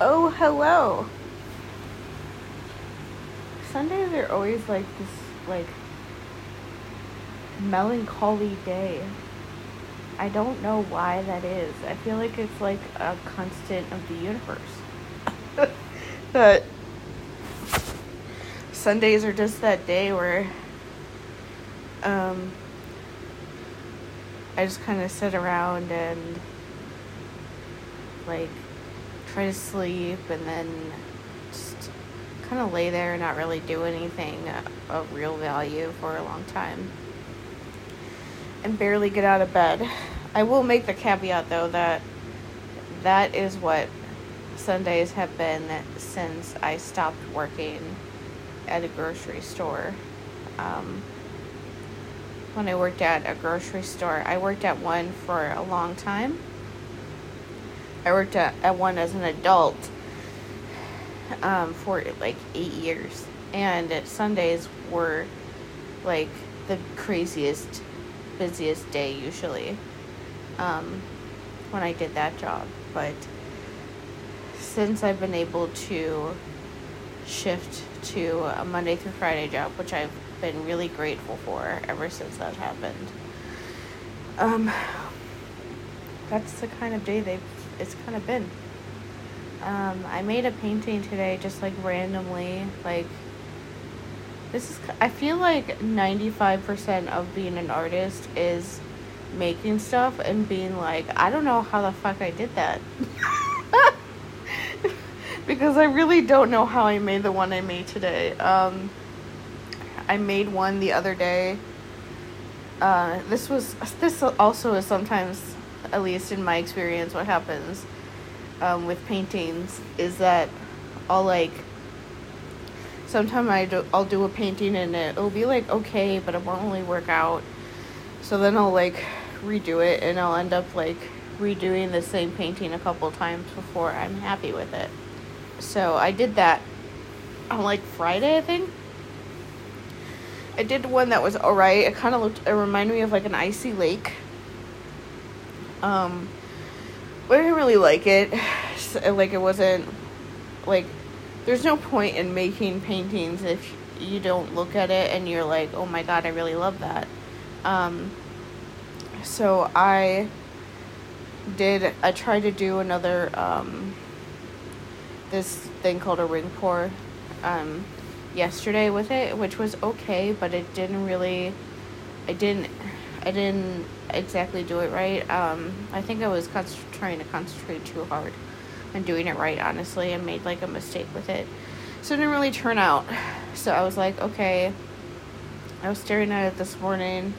Oh, hello. Sundays are always like this, like, melancholy day. I don't know why that is. I feel like it's like a constant of the universe. that Sundays are just that day where um, I just kind of sit around and like try to sleep and then just kind of lay there and not really do anything of real value for a long time and barely get out of bed. I will make the caveat though that that is what Sundays have been since I stopped working at a grocery store. Um, when I worked at a grocery store, I worked at one for a long time. I worked at, at one as an adult um, for like eight years. And Sundays were like the craziest busiest day usually um, when I did that job. But since I've been able to shift to a Monday through Friday job, which I've been really grateful for ever since that happened, um, that's the kind of day they it's kind of been. Um, I made a painting today just like randomly, like this is I feel like 95% of being an artist is making stuff and being like, I don't know how the fuck I did that. because I really don't know how I made the one I made today. Um, I made one the other day. Uh, this was this also is sometimes, at least in my experience, what happens um, with paintings is that I'll like sometimes I do, I'll do a painting and it, it'll be like okay, but it won't really work out. So then I'll like redo it and I'll end up like redoing the same painting a couple times before I'm happy with it. So I did that on like Friday, I think. I did one that was alright. It kind of looked, it reminded me of like an icy lake. Um, but I didn't really like it. Like it wasn't like there's no point in making paintings if you don't look at it and you're like, oh my god, I really love that. Um, so I did, I tried to do another, um, this thing called a ring pour um, yesterday with it, which was okay, but it didn't really, I didn't, I didn't exactly do it right. Um, I think I was trying to concentrate too hard and doing it right, honestly, and made like a mistake with it. So it didn't really turn out. So I was like, okay. I was staring at it this morning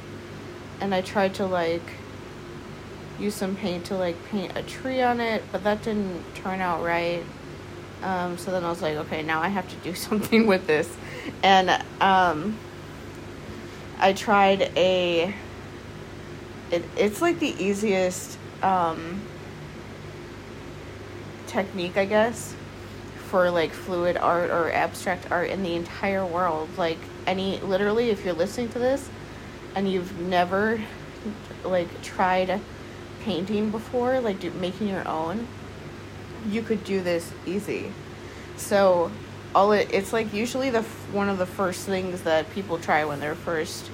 and I tried to like use some paint to like paint a tree on it, but that didn't turn out right. Um, so then I was like, okay, now I have to do something with this. And um, I tried a. It, it's like the easiest um, technique, I guess, for like fluid art or abstract art in the entire world. Like any, literally, if you're listening to this and you've never like tried painting before, like do, making your own, you could do this easy. So all it it's like usually the one of the first things that people try when they're first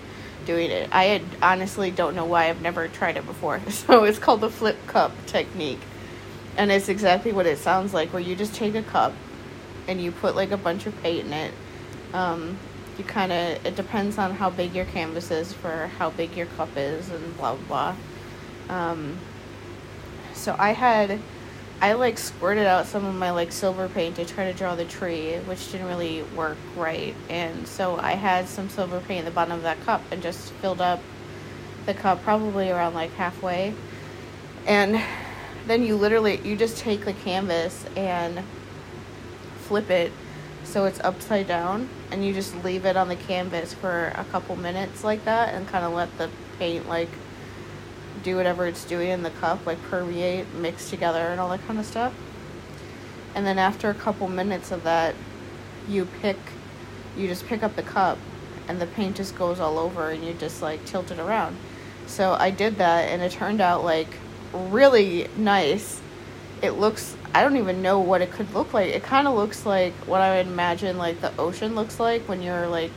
doing it. I had, honestly don't know why I've never tried it before. So it's called the flip cup technique and it's exactly what it sounds like where you just take a cup and you put like a bunch of paint in it um, you kind of it depends on how big your canvas is for how big your cup is and blah blah blah um, so i had i like squirted out some of my like silver paint to try to draw the tree which didn't really work right. And so i had some silver paint in the bottom of that cup and just filled up the cup probably around like halfway. And then you literally you just take the canvas and flip it so it's upside down and you just leave it on the canvas for a couple minutes like that and kind of let the paint like do whatever it's doing in the cup like permeate mix together and all that kind of stuff and then after a couple minutes of that you pick you just pick up the cup and the paint just goes all over and you just like tilt it around so i did that and it turned out like really nice. it looks I don't even know what it could look like. It kind of looks like what I would imagine like the ocean looks like when you're like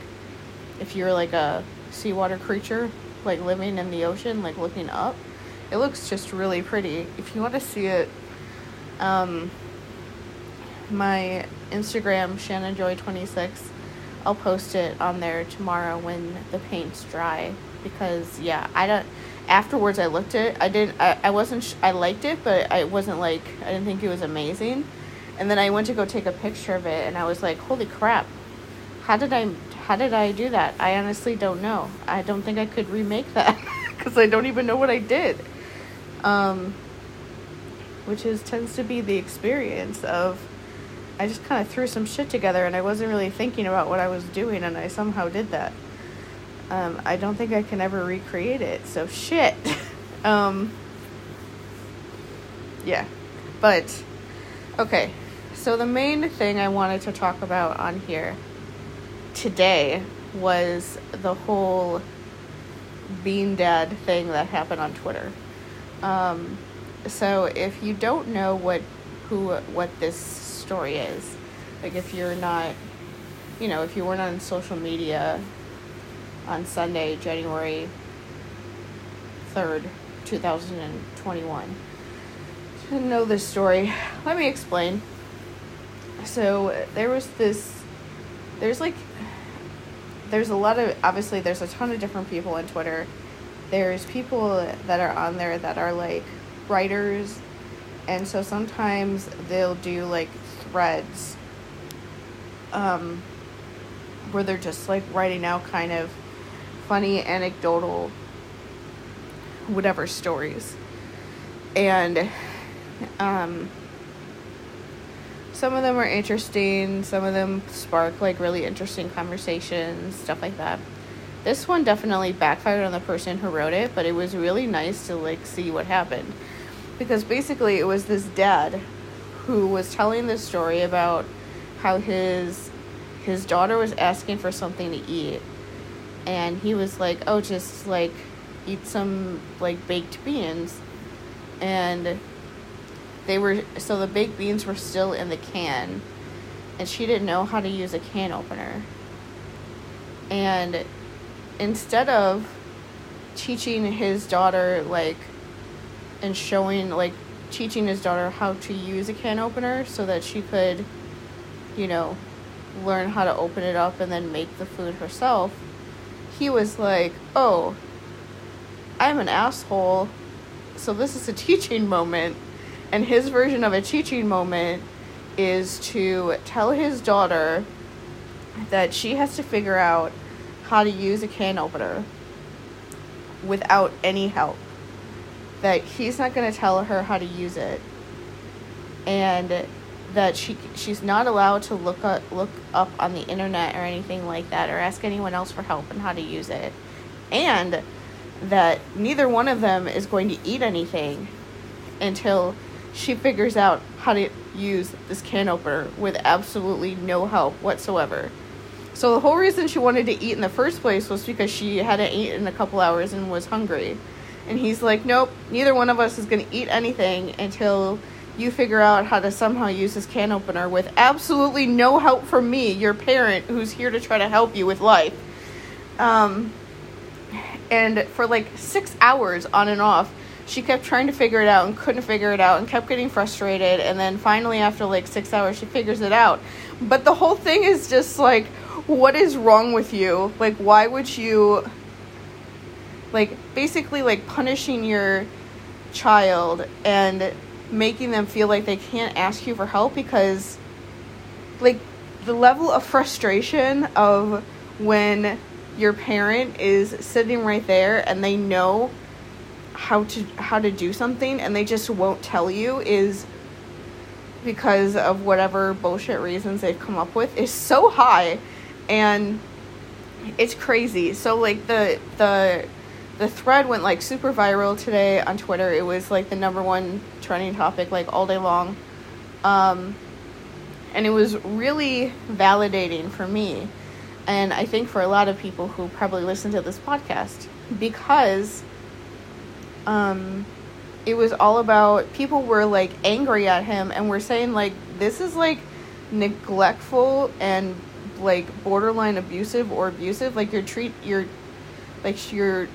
if you're like a seawater creature like living in the ocean like looking up. It looks just really pretty. If you want to see it um my Instagram Shannon Joy 26 I'll post it on there tomorrow when the paint's dry because yeah, I don't afterwards I looked at it. I didn't I, I wasn't sh- I liked it, but I wasn't like I didn't think it was amazing. And then I went to go take a picture of it and I was like, "Holy crap. How did I how did I do that? I honestly don't know. I don't think I could remake that cuz I don't even know what I did." Um which is tends to be the experience of I just kind of threw some shit together and I wasn't really thinking about what I was doing and I somehow did that. Um, I don't think I can ever recreate it. So shit. um, yeah. But okay. So the main thing I wanted to talk about on here today was the whole bean dad thing that happened on Twitter. Um, so if you don't know what who what this story is, like if you're not, you know, if you weren't on social media on Sunday, January 3rd, 2021. Didn't know this story. Let me explain. So, there was this, there's like, there's a lot of, obviously, there's a ton of different people on Twitter. There's people that are on there that are like writers, and so sometimes they'll do like threads um, where they're just like writing out kind of funny anecdotal whatever stories and um, some of them are interesting some of them spark like really interesting conversations stuff like that. This one definitely backfired on the person who wrote it but it was really nice to like see what happened. Because basically it was this dad who was telling this story about how his his daughter was asking for something to eat. And he was like, "Oh, just like eat some like baked beans." And they were so the baked beans were still in the can and she didn't know how to use a can opener. And instead of teaching his daughter like and showing like teaching his daughter how to use a can opener so that she could you know learn how to open it up and then make the food herself he was like, oh, I'm an asshole. So this is a teaching moment. And his version of a teaching moment is to tell his daughter that she has to figure out how to use a can opener without any help. That he's not going to tell her how to use it. And that she she's not allowed to look up look up on the internet or anything like that or ask anyone else for help on how to use it. And that neither one of them is going to eat anything until she figures out how to use this can opener with absolutely no help whatsoever. So the whole reason she wanted to eat in the first place was because she hadn't eaten in a couple hours and was hungry. And he's like, "Nope, neither one of us is going to eat anything until you figure out how to somehow use this can opener with absolutely no help from me, your parent, who's here to try to help you with life. Um, and for like six hours on and off, she kept trying to figure it out and couldn't figure it out and kept getting frustrated. And then finally, after like six hours, she figures it out. But the whole thing is just like, what is wrong with you? Like, why would you, like, basically, like, punishing your child and making them feel like they can't ask you for help because like the level of frustration of when your parent is sitting right there and they know how to how to do something and they just won't tell you is because of whatever bullshit reasons they've come up with is so high and it's crazy. So like the the the thread went like super viral today on Twitter. It was like the number one trending topic like all day long. Um, and it was really validating for me. And I think for a lot of people who probably listen to this podcast because um, it was all about people were like angry at him and were saying like this is like neglectful and like borderline abusive or abusive. Like you're treat you're like you're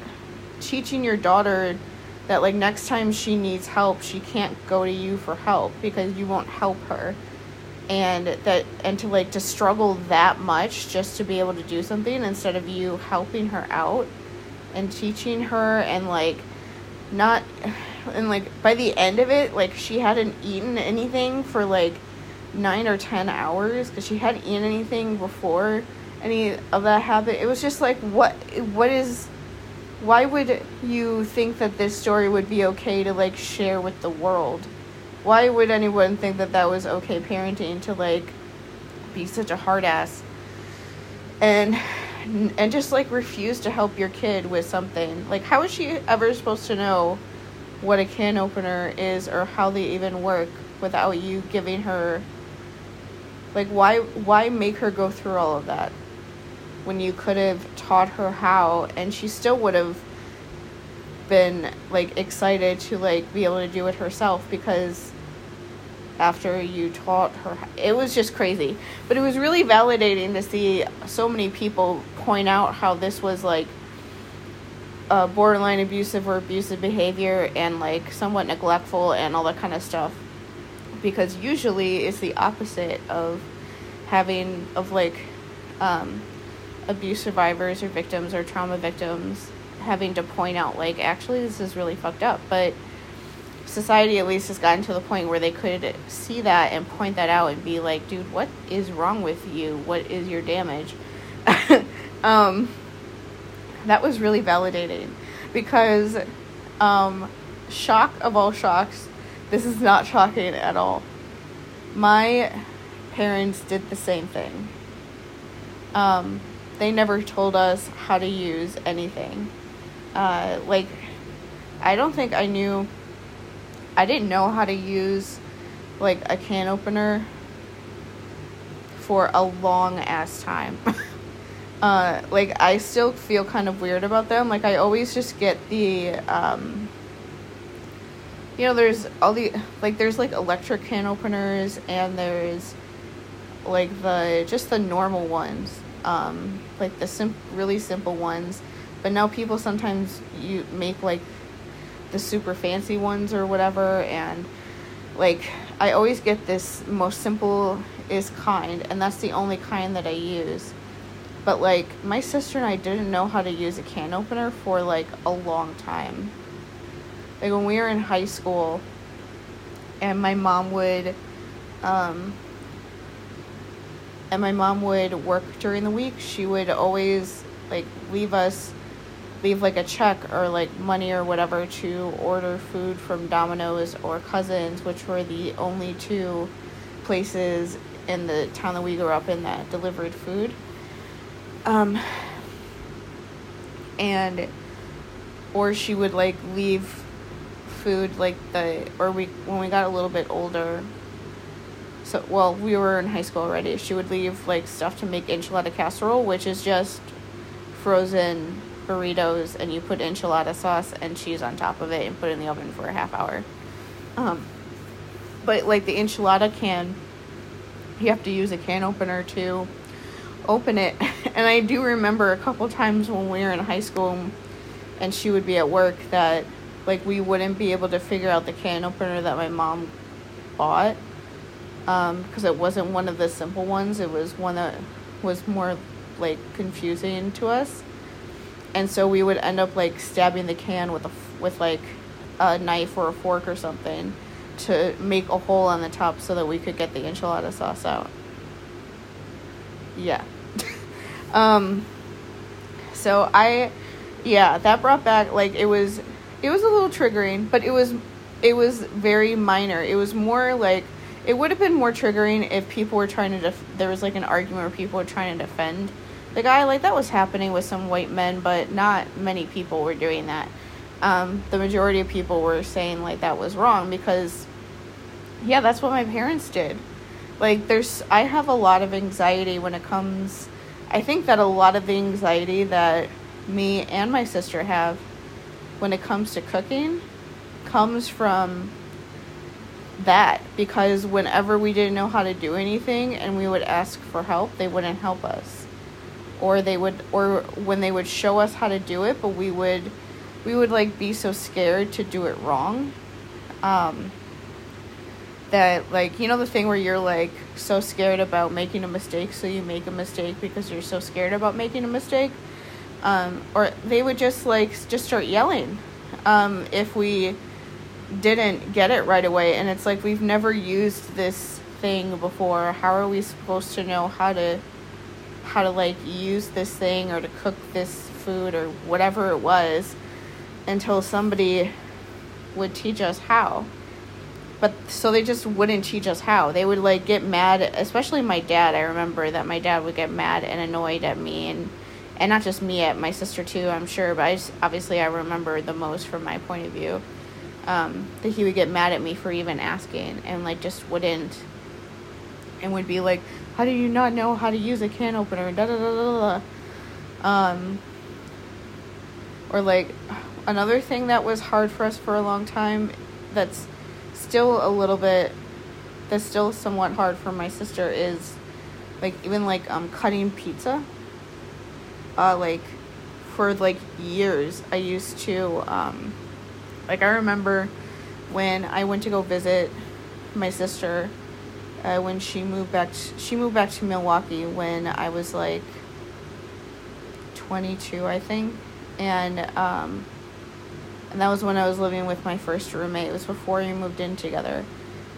teaching your daughter that like next time she needs help she can't go to you for help because you won't help her. And that and to like to struggle that much just to be able to do something instead of you helping her out and teaching her and like not and like by the end of it like she hadn't eaten anything for like nine or ten hours because she hadn't eaten anything before any of that happened it was just like what what is why would you think that this story would be okay to like share with the world? Why would anyone think that that was okay parenting to like be such a hard ass? And and just like refuse to help your kid with something. Like how is she ever supposed to know what a can opener is or how they even work without you giving her like why why make her go through all of that when you could have taught her how and she still would have been like excited to like be able to do it herself because after you taught her it was just crazy. But it was really validating to see so many people point out how this was like borderline abusive or abusive behavior and like somewhat neglectful and all that kind of stuff. Because usually it's the opposite of having of like um, abuse survivors or victims or trauma victims having to point out like actually this is really fucked up. But society at least has gotten to the point where they could see that and point that out and be like dude what is wrong with you? What is your damage um, that was really validating because um, shock of all shocks this is not shocking at all. My parents did the same thing. Um, they never told us how to use anything. Uh, like i don't think i knew i didn't know how to use like a can opener for a long ass time uh, like I still feel kind of weird about them. Like I always just get the um, you know, there's all the like there's like electric can openers and there's like the just the normal ones. Um, like the sim- really simple ones. But now people sometimes you make like the super fancy ones or whatever and like I always get this most simple is kind and that's the only kind that I use but like my sister and I didn't know how to use a can opener for like a long time. Like when we were in high school and my mom would um and my mom would work during the week, she would always like leave us leave like a check or like money or whatever to order food from Domino's or Cousins, which were the only two places in the town that we grew up in that delivered food. Um, and or she would like leave food like the or we when we got a little bit older so well we were in high school already she would leave like stuff to make enchilada casserole which is just frozen burritos and you put enchilada sauce and cheese on top of it and put it in the oven for a half hour. Um, but like the enchilada can you have to use a can opener too open it. And I do remember a couple times when we were in high school and she would be at work that like we wouldn't be able to figure out the can opener that my mom bought because um, it wasn't one of the simple ones. It was one that was more like confusing to us. And so we would end up like stabbing the can with a with like a knife or a fork or something to make a hole on the top so that we could get the enchilada sauce out. Yeah. Um, so I, yeah, that brought back like it was, it was a little triggering, but it was, it was very minor. It was more like it would have been more triggering if people were trying to. Def- there was like an argument where people were trying to defend the guy. Like that was happening with some white men, but not many people were doing that. Um, the majority of people were saying like that was wrong because, yeah, that's what my parents did. Like there's, I have a lot of anxiety when it comes I think that a lot of the anxiety that me and my sister have when it comes to cooking comes from that because whenever we didn't know how to do anything and we would ask for help, they wouldn't help us. Or they would or when they would show us how to do it, but we would we would like be so scared to do it wrong. Um that like you know the thing where you're like so scared about making a mistake so you make a mistake because you're so scared about making a mistake? Um, or they would just like just start yelling um, if we didn't get it right away. And it's like we've never used this thing before. How are we supposed to know how to how to like use this thing or to cook this food or whatever it was until somebody would teach us how but so they just wouldn't teach us how. They would like get mad especially my dad. I remember that my dad would get mad and annoyed at me and and not just me at my sister too i'm sure but i just obviously i remember the most from my point of view um, that he would get mad at me for even asking and like just wouldn't and would be like how do you not know how to use a can opener? Da da da da da um or like another thing that was hard for us for a long time that's still a little bit that's still somewhat hard for my sister is like even like um cutting pizza uh like for like years i used to um like i remember when i went to go visit my sister uh, when she moved back to, she moved back to milwaukee when i was like 22 i think and um and that was when I was living with my first roommate. It was before we moved in together.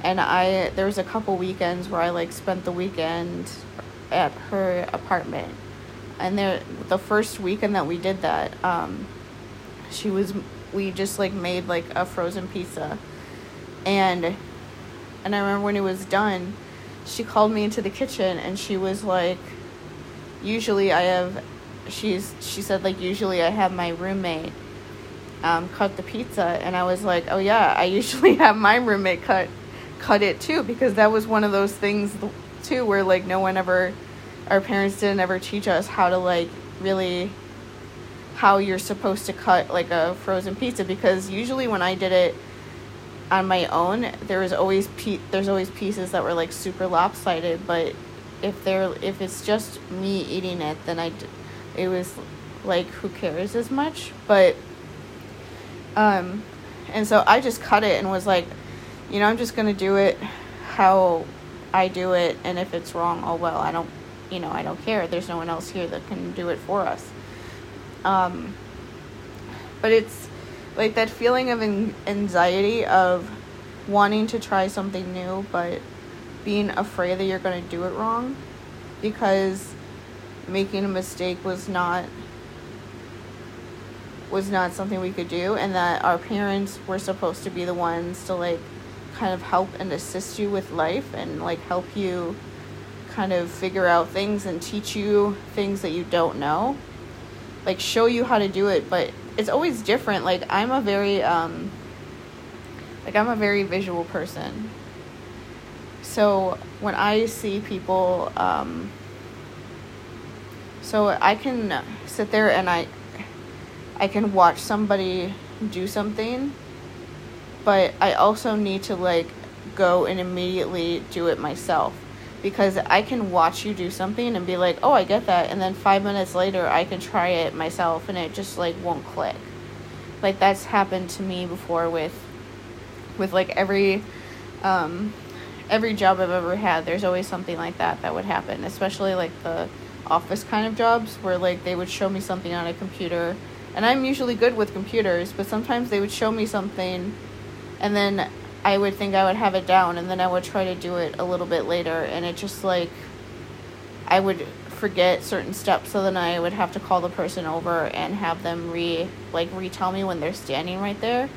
And I there was a couple weekends where I like spent the weekend at her apartment. And there the first weekend that we did that, um, she was we just like made like a frozen pizza. And and I remember when it was done, she called me into the kitchen and she was like usually I have she's she said like usually I have my roommate um, cut the pizza, and I was like, oh yeah, I usually have my roommate cut cut it too because that was one of those things too where like no one ever our parents didn't ever teach us how to like really how you're supposed to cut like a frozen pizza because usually when I did it on my own there was always pe- there's always pieces that were like super lopsided but if they're if it's just me eating it then I d- it was like who cares as much? But um, and so I just cut it and was like, you know, I'm just gonna do it how I do it, and if it's wrong, oh well, I don't, you know, I don't care. There's no one else here that can do it for us. Um, but it's like that feeling of anxiety of wanting to try something new, but being afraid that you're gonna do it wrong because making a mistake was not was not something we could do and that our parents were supposed to be the ones to like kind of help and assist you with life and like help you kind of figure out things and teach you things that you don't know. Like show you how to do it but it's always different. Like i'm a very um like i'm a very visual person. So when i see people um so i can sit there and i I can watch somebody do something, but I also need to like go and immediately do it myself because I can watch you do something and be like, "Oh, I get that." And then 5 minutes later, I can try it myself and it just like won't click. Like that's happened to me before with with like every um every job I've ever had, there's always something like that that would happen, especially like the office kind of jobs where like they would show me something on a computer and I'm usually good with computers, but sometimes they would show me something and then I would think I would have it down and then I would try to do it a little bit later and it just like I would forget certain steps so then I would have to call the person over and have them re like retell me when they're standing right there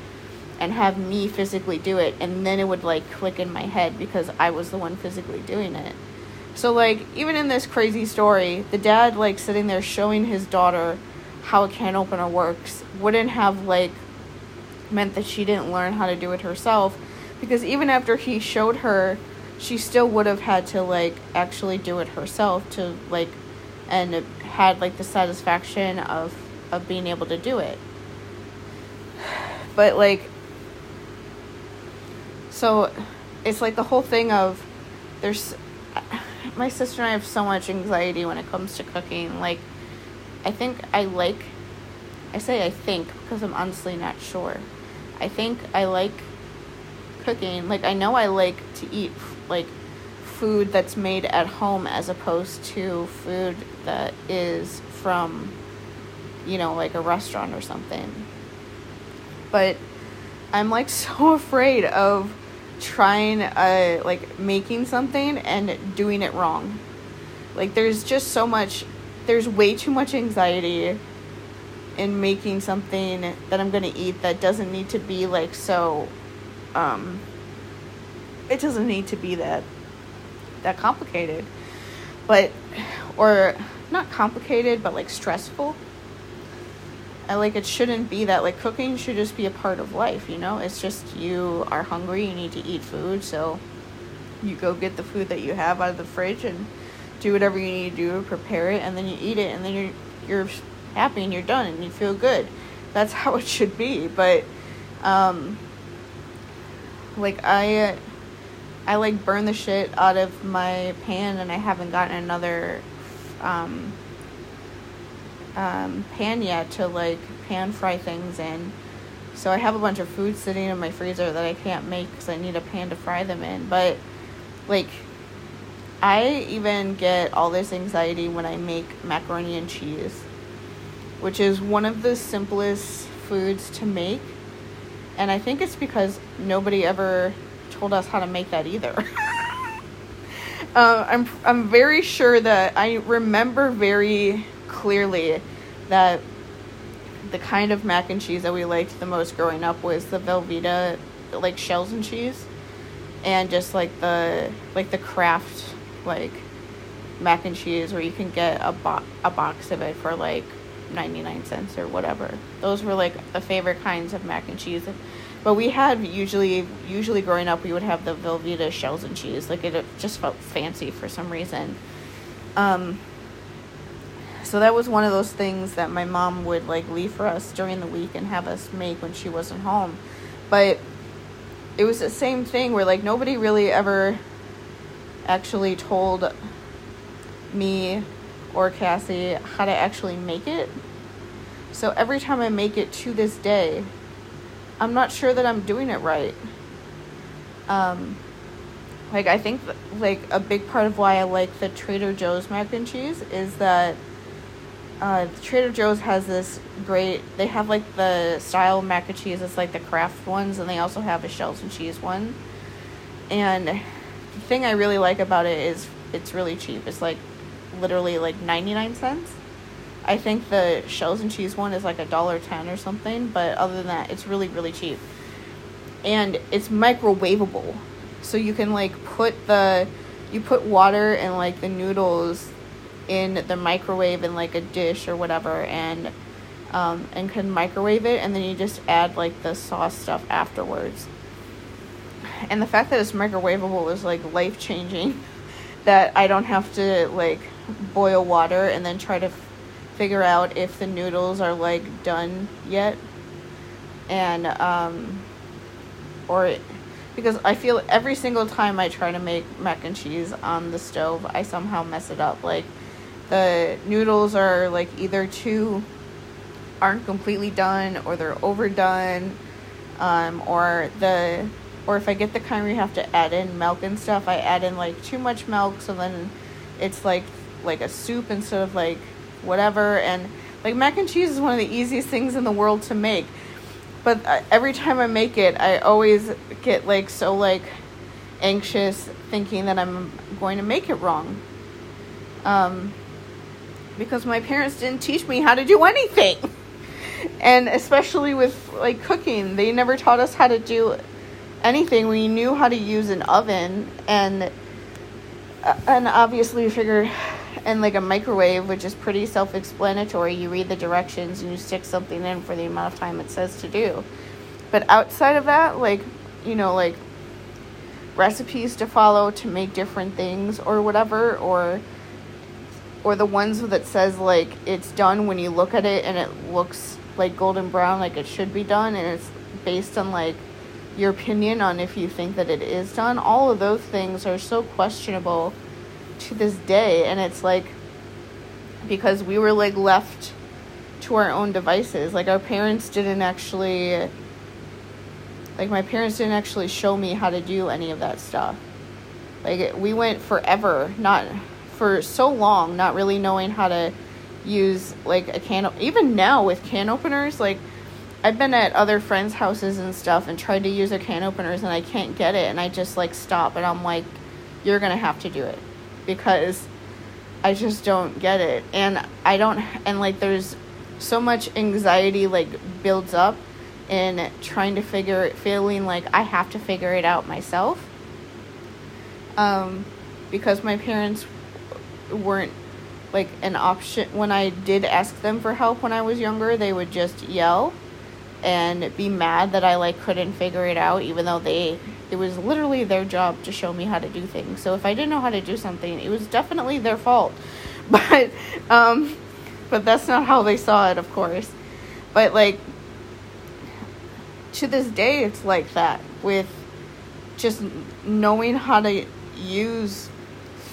and have me physically do it and then it would like click in my head because I was the one physically doing it. So like even in this crazy story, the dad like sitting there showing his daughter how a can opener works wouldn't have like meant that she didn't learn how to do it herself because even after he showed her she still would have had to like actually do it herself to like and had like the satisfaction of of being able to do it but like so it's like the whole thing of there's my sister and I have so much anxiety when it comes to cooking. Like, I think I like, I say I think because I'm honestly not sure. I think I like cooking. Like, I know I like to eat, like, food that's made at home as opposed to food that is from, you know, like a restaurant or something. But I'm, like, so afraid of trying uh like making something and doing it wrong. Like there's just so much there's way too much anxiety in making something that I'm going to eat that doesn't need to be like so um it doesn't need to be that that complicated. But or not complicated but like stressful I like it shouldn't be that like cooking should just be a part of life, you know? It's just you are hungry, you need to eat food, so you go get the food that you have out of the fridge and do whatever you need to do to prepare it and then you eat it and then you're you're happy and you're done and you feel good. That's how it should be, but um like I I like burn the shit out of my pan and I haven't gotten another um um, pan yet to like pan fry things in. So I have a bunch of food sitting in my freezer that I can't make because I need a pan to fry them in. But like, I even get all this anxiety when I make macaroni and cheese, which is one of the simplest foods to make. And I think it's because nobody ever told us how to make that either. uh, I'm I'm very sure that I remember very clearly that the kind of mac and cheese that we liked the most growing up was the Velveeta, like shells and cheese, and just like the like the Kraft like mac and cheese where you can get a bo- a box of it for like 99 cents or whatever. Those were like the favorite kinds of mac and cheese. But we had usually usually growing up we would have the Velveeta shells and cheese. Like it just felt fancy for some reason. Um so that was one of those things that my mom would like leave for us during the week and have us make when she wasn't home. But it was the same thing where like nobody really ever actually told me or Cassie how to actually make it. So every time I make it to this day, I'm not sure that I'm doing it right. Um, like I think like a big part of why I like the Trader Joe's mac and cheese is that uh, Trader Joe's has this great. They have like the style mac and cheese. It's like the Kraft ones, and they also have a shells and cheese one. And thing I really like about it is it's really cheap. It's like literally like ninety nine cents. I think the shells and cheese one is like a dollar ten or something, but other than that, it's really really cheap. And it's microwavable, so you can like put the you put water and like the noodles in the microwave in like a dish or whatever and um, and can microwave it and then you just add like the sauce stuff afterwards and the fact that it's microwavable is like life changing that i don't have to like boil water and then try to f- figure out if the noodles are like done yet. And um or because i feel every single time i try to make mac and cheese on the stove i somehow mess it up. Like the noodles are like either too aren't completely done or they're overdone um, or the or if I get the kind where you have to add in milk and stuff, I add in like too much milk, so then it's like like a soup instead of like whatever. And like mac and cheese is one of the easiest things in the world to make, but uh, every time I make it, I always get like so like anxious, thinking that I'm going to make it wrong. Um, because my parents didn't teach me how to do anything. And especially with like cooking, they never taught us how to do anything. We knew how to use an oven and uh, and obviously we figure and like a microwave, which is pretty self-explanatory. You read the directions and you stick something in for the amount of time it says to do. But outside of that, like, you know, like recipes to follow to make different things or whatever or or the ones that says like it's done when you look at it and it looks like golden brown like it should be done and it's based on like your opinion on if you think that it is done. All of those things are so questionable to this day. And it's like, because we were like left to our own devices. Like, our parents didn't actually, like, my parents didn't actually show me how to do any of that stuff. Like, we went forever, not for so long, not really knowing how to use like a can even now with can openers like I've been at other friends' houses and stuff and tried to use their can openers and I can't get it and I just like stop and I'm like you're to have to do it because I just don't get it and I don't and like there's so much anxiety like builds up in trying to figure it feeling like I have to figure it out myself um because my parents weren't like an option. When I did ask them for help when I was younger, they would just yell and be mad that I like couldn't figure it out even though they it was literally their job to show me how to do things. So if I didn't know how to do something, it was definitely their fault. But um but that's not how they saw it, of course. But like to this day it's like that with just knowing how to use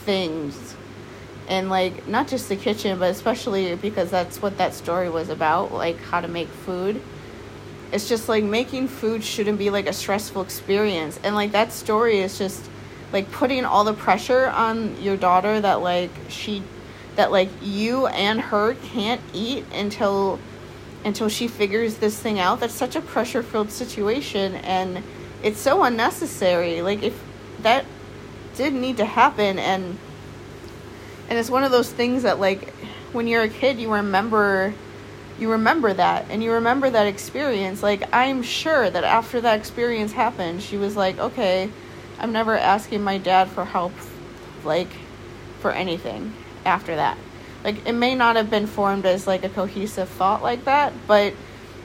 things and like not just the kitchen but especially because that's what that story was about like how to make food it's just like making food shouldn't be like a stressful experience. And like that story is just like putting all the pressure on your daughter that like she that like you and her can't eat until until she figures this thing out. That's such a pressure filled situation and it's so unnecessary. Like if that did need to happen and and it's one of those things that like when you're a kid you remember you remember that and you remember that experience like i'm sure that after that experience happened she was like okay i'm never asking my dad for help like for anything after that. Like it may not have been formed as like a cohesive thought like that but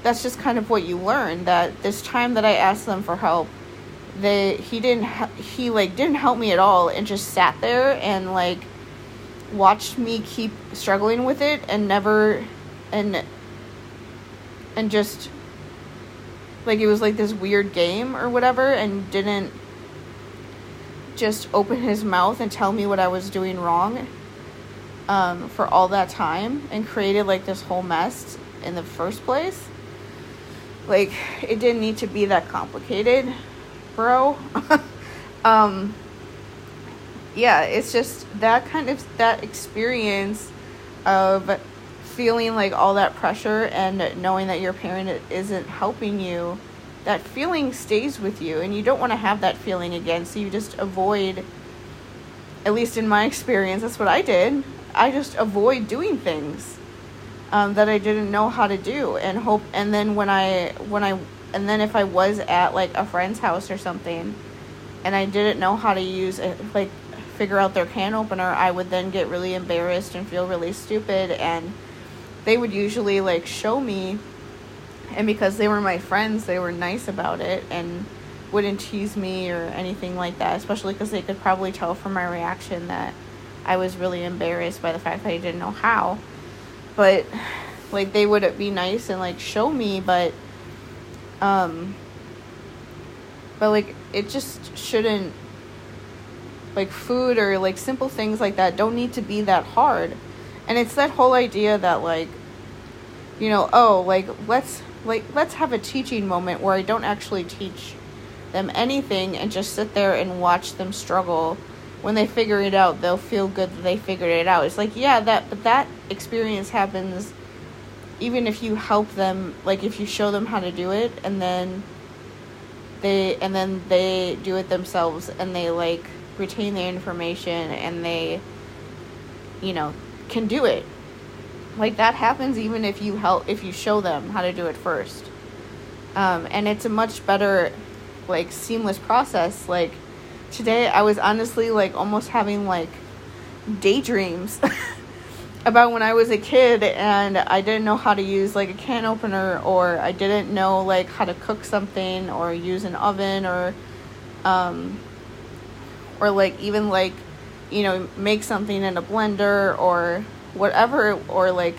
that's just kind of what you learn that this time that i asked them for help they he didn't he like didn't help me at all and just sat there and like watched me keep struggling with it and never and and just like it was like this weird game or whatever and didn't just open his mouth and tell me what I was doing wrong um, for all that time and created like this whole mess in the first place. Like it didn't need to be that complicated, bro. um yeah, it's just that kind of that experience of feeling like all that pressure and knowing that your parent isn't helping you that feeling stays with you and you don't want to have that feeling again so you just avoid at least in my experience that's what i did i just avoid doing things um, that i didn't know how to do and hope and then when i when i and then if i was at like a friend's house or something and i didn't know how to use it like figure out their can opener, I would then get really embarrassed and feel really stupid. And they would usually like show me, and because they were my friends, they were nice about it and wouldn't tease me or anything like that, especially because they could probably tell from my reaction that I was really embarrassed by the fact that I didn't know how. But like they would be nice and like show me, but um but like it just shouldn't like food or like simple things like that don't need to be that hard. And it's that whole idea that like you know, oh, like let's like let's have a teaching moment where I don't actually teach them anything and just sit there and watch them struggle. When they figure it out, they'll feel good that they figured it out. It's like, yeah, that but that experience happens even if you help them, like if you show them how to do it and then they and then they do it themselves and they like retain their information and they you know can do it like that happens even if you help if you show them how to do it first. Um, and it's a much better like seamless process. Like today i was honestly like almost having like daydreams about when i was a kid and i didn't know how to use like a can opener or i didn't know like how to cook something or use an oven or um, or like even like you know make something in a blender or whatever or like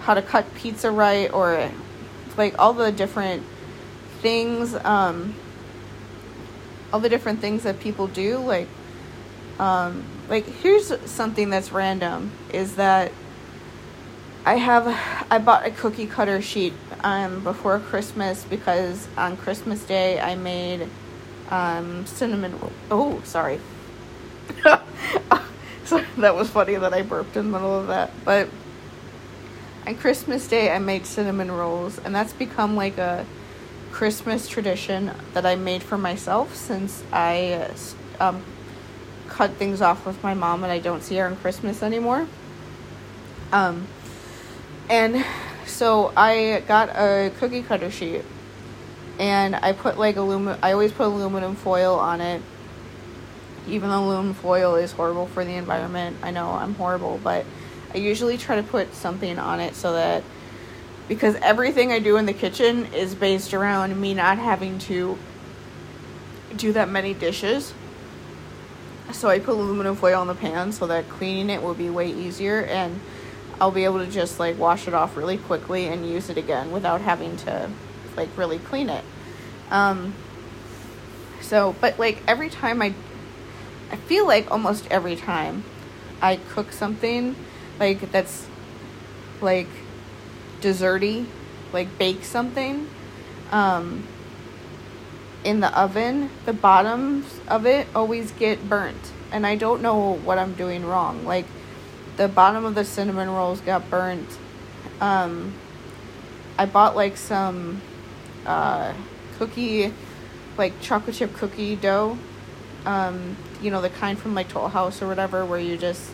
how to cut pizza right or like all the different things um all the different things that people do like um like here's something that's random is that I have I bought a cookie cutter sheet um before Christmas because on Christmas Day I made um cinnamon oh sorry so that was funny that I burped in the middle of that but on Christmas Day I made cinnamon rolls and that's become like a Christmas tradition that I made for myself since I um, cut things off with my mom and I don't see her on Christmas anymore. Um, and so I got a cookie cutter sheet and I put like aluminum, I always put aluminum foil on it. Even though aluminum foil is horrible for the environment, I know I'm horrible, but I usually try to put something on it so that because everything I do in the kitchen is based around me not having to do that many dishes. So I put aluminum foil on the pan so that cleaning it will be way easier and I'll be able to just like wash it off really quickly and use it again without having to like really clean it. Um so but like every time I I feel like almost every time I cook something like that's like desserty, like bake something, um, in the oven, the bottoms of it always get burnt. And I don't know what I'm doing wrong. Like, the bottom of the cinnamon rolls got burnt. Um, I bought like some uh, cookie, like chocolate chip cookie dough. Um, you know, the kind from like Toll House or whatever, where you just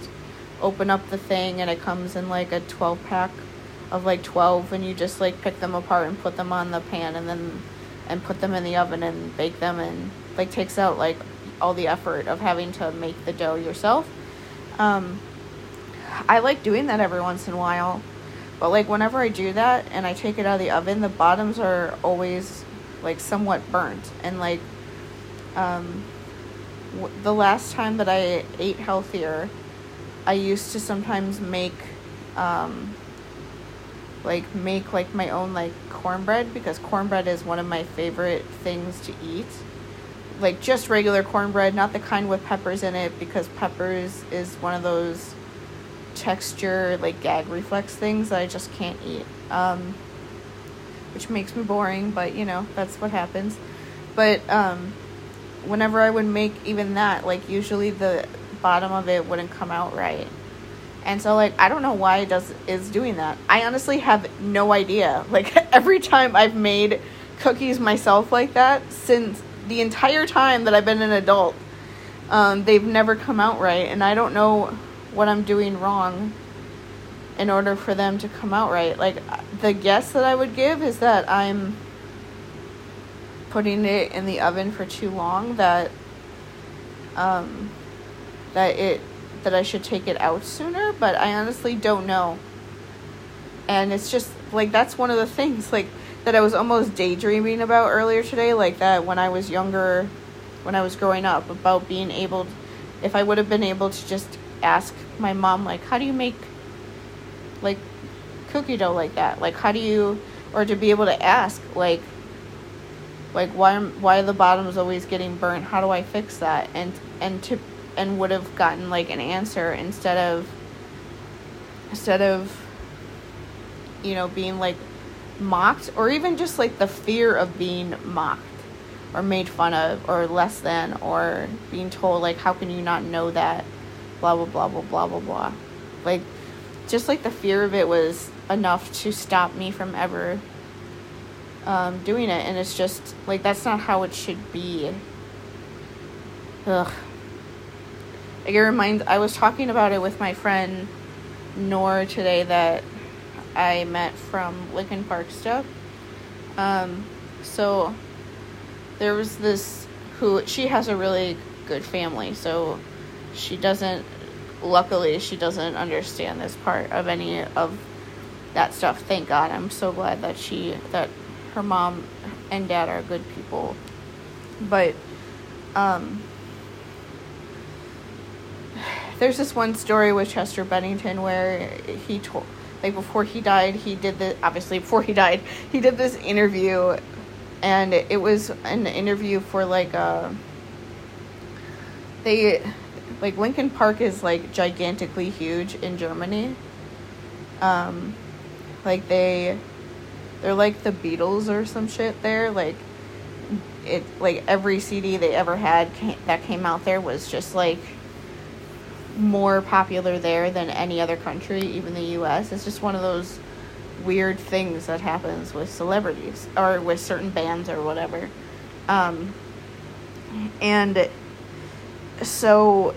open up the thing and it comes in like a 12 pack of like 12 and you just like pick them apart and put them on the pan and then and put them in the oven and bake them and like takes out like all the effort of having to make the dough yourself. Um, i like doing that every once in a while but like whenever i do that and i take it out of the oven the bottoms are always like somewhat burnt and like um, the last time that i ate healthier i used to sometimes make um, like make like my own like cornbread because cornbread is one of my favorite things to eat. Like just regular cornbread, not the kind with peppers in it because peppers is one of those texture like gag reflex things that I just can't eat. Um, which makes me boring, but you know, that's what happens. But um, whenever I would make even that, like usually the bottom of it wouldn't come out right. And so like I don't know why it does is doing that. I honestly have no idea. Like every time I've made cookies myself like that since the entire time that I've been an adult, um, they've never come out right, and I don't know what I'm doing wrong in order for them to come out right. Like the guess that I would give is that I'm putting it in the oven for too long that um that it that I should take it out sooner, but I honestly don't know. And it's just like that's one of the things like that I was almost daydreaming about earlier today, like that when I was younger, when I was growing up, about being able, if I would have been able to just ask my mom, like, how do you make like cookie dough like that? Like, how do you, or to be able to ask, like, like why why are the bottoms always getting burnt? How do I fix that? And and to and would have gotten like an answer instead of instead of you know being like mocked or even just like the fear of being mocked or made fun of or less than or being told like how can you not know that blah blah blah blah blah blah blah like just like the fear of it was enough to stop me from ever um, doing it and it's just like that's not how it should be ugh like it reminds I was talking about it with my friend Nor today that I met from Linkin Park stuff. Um, so there was this who she has a really good family, so she doesn't luckily she doesn't understand this part of any of that stuff. Thank God. I'm so glad that she that her mom and dad are good people. But um there's this one story with Chester Bennington where he told like before he died he did the obviously before he died he did this interview and it was an interview for like a they like Linkin Park is like gigantically huge in Germany. Um, like they, they're like the Beatles or some shit there. Like it, like every CD they ever had came, that came out there was just like more popular there than any other country, even the U.S. It's just one of those weird things that happens with celebrities or with certain bands or whatever. Um, and so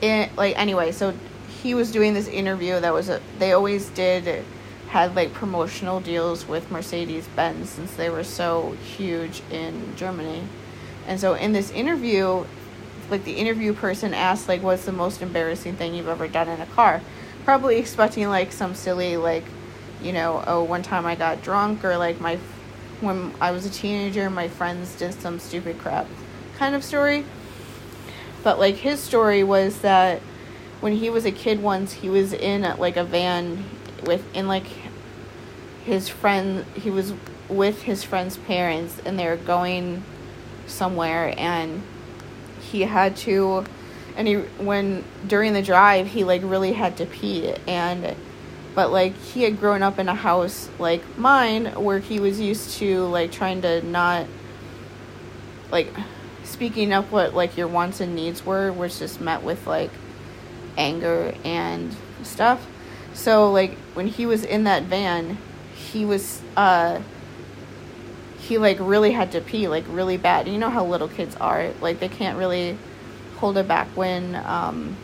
it like anyway so he was doing this interview that was a they always did had like promotional deals with Mercedes Benz since they were so huge in Germany. And so in this interview, like the interview person asked like what's the most embarrassing thing you've ever done in a car? Probably expecting like some silly like, you know, oh one time I got drunk or like my when I was a teenager my friends did some stupid crap kind of story. But like his story was that when he was a kid once he was in like a van with in like his friend he was with his friend's parents and they were going somewhere and he had to and he when during the drive he like really had to pee and but like he had grown up in a house like mine where he was used to like trying to not like speaking up what like your wants and needs were was just met with like anger and stuff. So like when he was in that van, he was uh he like really had to pee like really bad. You know how little kids are. Like they can't really hold it back when um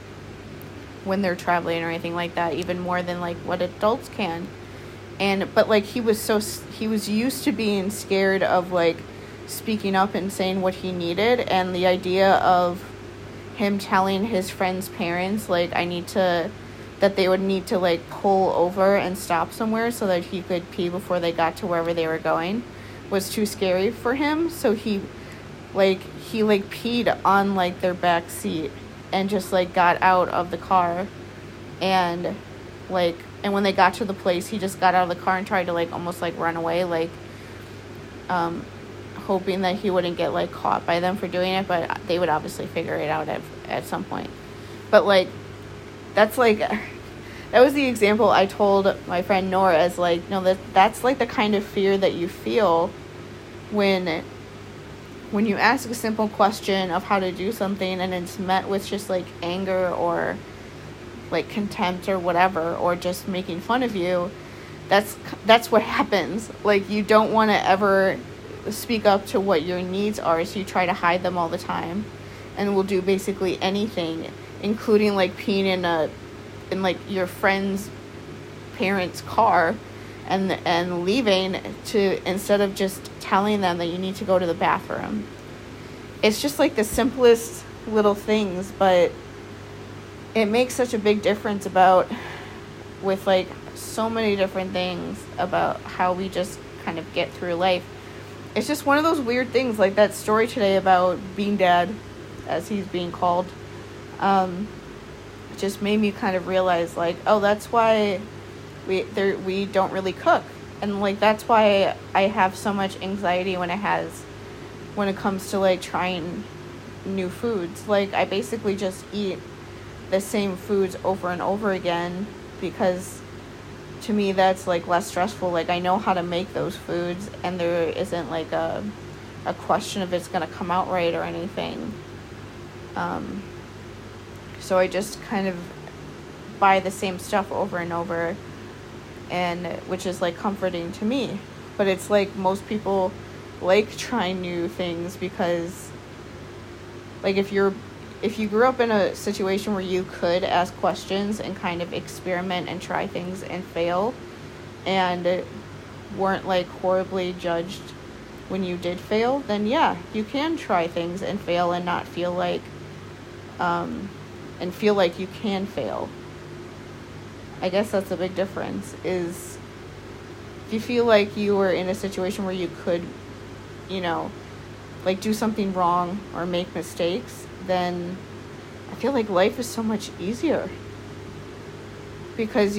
when they're traveling or anything like that even more than like what adults can. And but like he was so he was used to being scared of like speaking up and saying what he needed and the idea of him telling his friend's parents like I need to that they would need to like pull over and stop somewhere so that he could pee before they got to wherever they were going was too scary for him so he like he like peed on like their back seat and just like got out of the car and like and when they got to the place he just got out of the car and tried to like almost like run away like um hoping that he wouldn't get like caught by them for doing it, but they would obviously figure it out at at some point. But like that's like that was the example I told my friend Nora as like no that that's like the kind of fear that you feel when when you ask a simple question of how to do something and it's met with just like anger or like contempt or whatever or just making fun of you that's that's what happens. Like you don't want to ever speak up to what your needs are, so you try to hide them all the time, and will do basically anything, including like peeing in a, in like your friend's parents' car, and and leaving to instead of just telling them that you need to go to the bathroom. It's just like the simplest little things, but it makes such a big difference about with like so many different things about how we just kind of get through life it's just one of those weird things like that story today about Bean Dad as he's being called um, just made me kind of realize like oh that's why we there we don't really cook. And like that's why i have so much anxiety when it has when it comes to like trying new foods. Like i basically just eat the same foods over and over again because to me that's like less stressful. Like i know how to make those foods and there isn't like a a question if it's going to come out right or anything. Um, so i just kind of buy the same stuff over and over and which is like comforting to me. But it's like most people like trying new things because like if you're if you grew up in a situation where you could ask questions and kind of experiment and try things and fail and weren't like horribly judged when you did fail, then yeah, you can try things and fail and not feel like um, and feel like you can fail. I guess that's a big difference is if you feel like you were in a situation where you could, you know, like do something wrong or make mistakes, then I feel like life is so much easier. Because,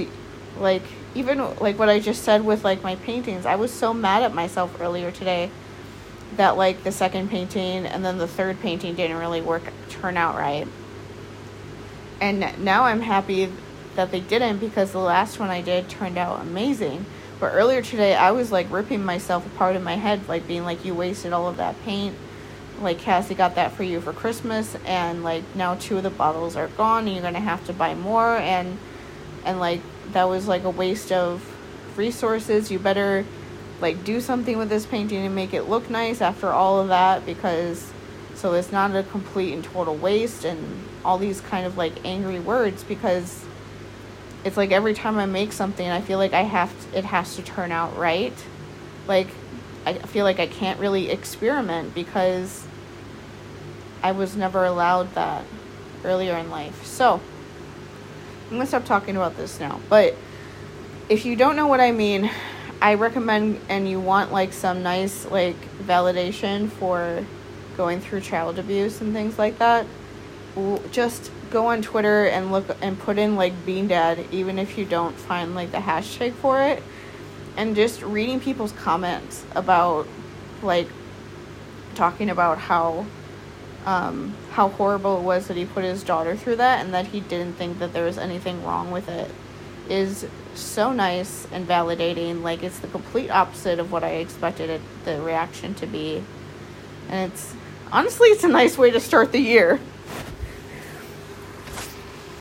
like, even like what I just said with like my paintings, I was so mad at myself earlier today that like the second painting and then the third painting didn't really work turn out right. And now I'm happy that they didn't because the last one I did turned out amazing. But earlier today I was like ripping myself apart in my head, like being like, You wasted all of that paint. Like Cassie got that for you for Christmas and like now two of the bottles are gone and you're gonna have to buy more and and like that was like a waste of resources. You better like do something with this painting and make it look nice after all of that because so it's not a complete and total waste and all these kind of like angry words because it's like every time I make something I feel like I have to, it has to turn out right. Like I feel like I can't really experiment because I was never allowed that earlier in life. So I'm going to stop talking about this now. But if you don't know what I mean, I recommend and you want like some nice like validation for going through child abuse and things like that, just go on Twitter and look and put in like Bean Dad, even if you don't find like the hashtag for it, and just reading people's comments about like talking about how um, how horrible it was that he put his daughter through that and that he didn't think that there was anything wrong with it is so nice and validating. Like it's the complete opposite of what I expected it, the reaction to be. And it's honestly it's a nice way to start the year.